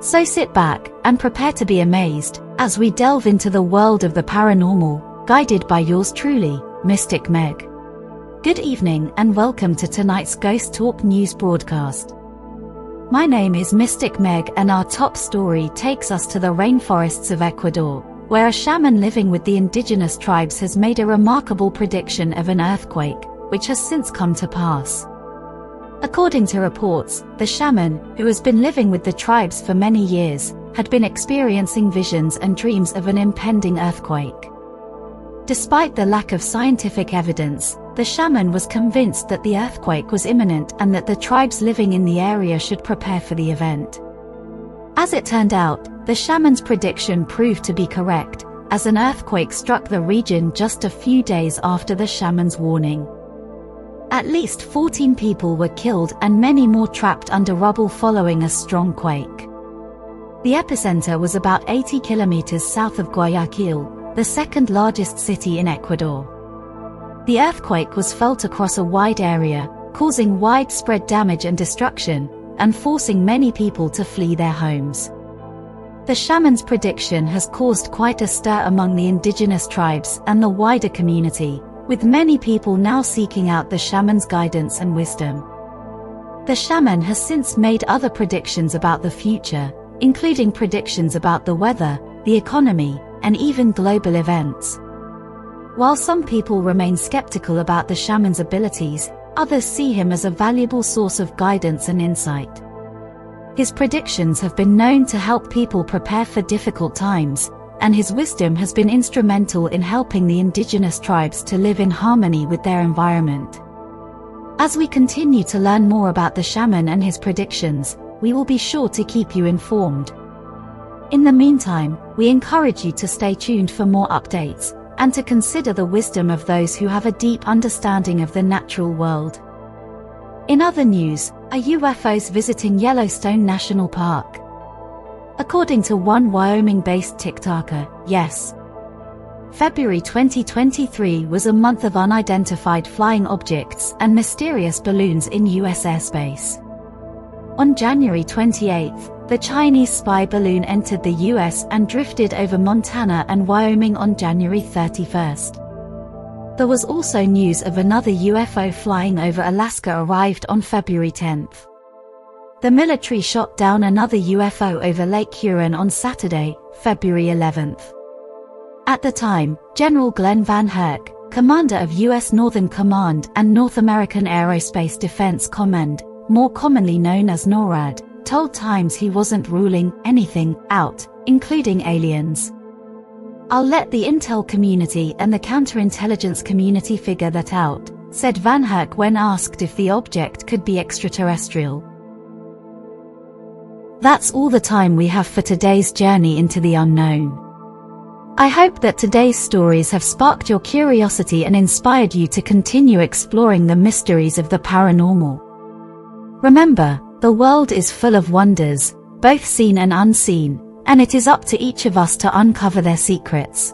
So sit back and prepare to be amazed as we delve into the world of the paranormal, guided by yours truly, Mystic Meg. Good evening and welcome to tonight's Ghost Talk News broadcast. My name is Mystic Meg and our top story takes us to the rainforests of Ecuador, where a shaman living with the indigenous tribes has made a remarkable prediction of an earthquake, which has since come to pass. According to reports, the shaman, who has been living with the tribes for many years, had been experiencing visions and dreams of an impending earthquake. Despite the lack of scientific evidence, the shaman was convinced that the earthquake was imminent and that the tribes living in the area should prepare for the event. As it turned out, the shaman's prediction proved to be correct, as an earthquake struck the region just a few days after the shaman's warning. At least 14 people were killed and many more trapped under rubble following a strong quake. The epicenter was about 80 kilometers south of Guayaquil, the second largest city in Ecuador. The earthquake was felt across a wide area, causing widespread damage and destruction, and forcing many people to flee their homes. The shaman's prediction has caused quite a stir among the indigenous tribes and the wider community, with many people now seeking out the shaman's guidance and wisdom. The shaman has since made other predictions about the future, including predictions about the weather, the economy, and even global events. While some people remain skeptical about the shaman's abilities, others see him as a valuable source of guidance and insight. His predictions have been known to help people prepare for difficult times, and his wisdom has been instrumental in helping the indigenous tribes to live in harmony with their environment. As we continue to learn more about the shaman and his predictions, we will be sure to keep you informed. In the meantime, we encourage you to stay tuned for more updates, and to consider the wisdom of those who have a deep understanding of the natural world. In other news, are UFOs visiting Yellowstone National Park? According to one Wyoming-based TikToker, yes. February 2023 was a month of unidentified flying objects and mysterious balloons in US airspace. On January 28, the Chinese spy balloon entered the US and drifted over Montana and Wyoming on January 31. There was also news of another UFO flying over Alaska arrived on February 10. The military shot down another UFO over Lake Huron on Saturday, February 11. At the time, General Glen VanHerck, commander of U.S. Northern Command and North American Aerospace Defense Command, more commonly known as NORAD, told Times he wasn't ruling anything out, including aliens. I'll let the intel community and the counterintelligence community figure that out, said VanHerck when asked if the object could be extraterrestrial. That's all the time we have for today's journey into the unknown. I hope that today's stories have sparked your curiosity and inspired you to continue exploring the mysteries of the paranormal. Remember, the world is full of wonders, both seen and unseen, and it is up to each of us to uncover their secrets.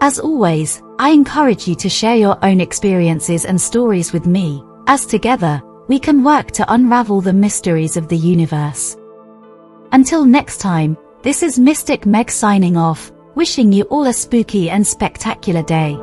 As always, I encourage you to share your own experiences and stories with me, as together, we can work to unravel the mysteries of the universe. Until next time, this is Mystic Meg signing off, wishing you all a spooky and spectacular day.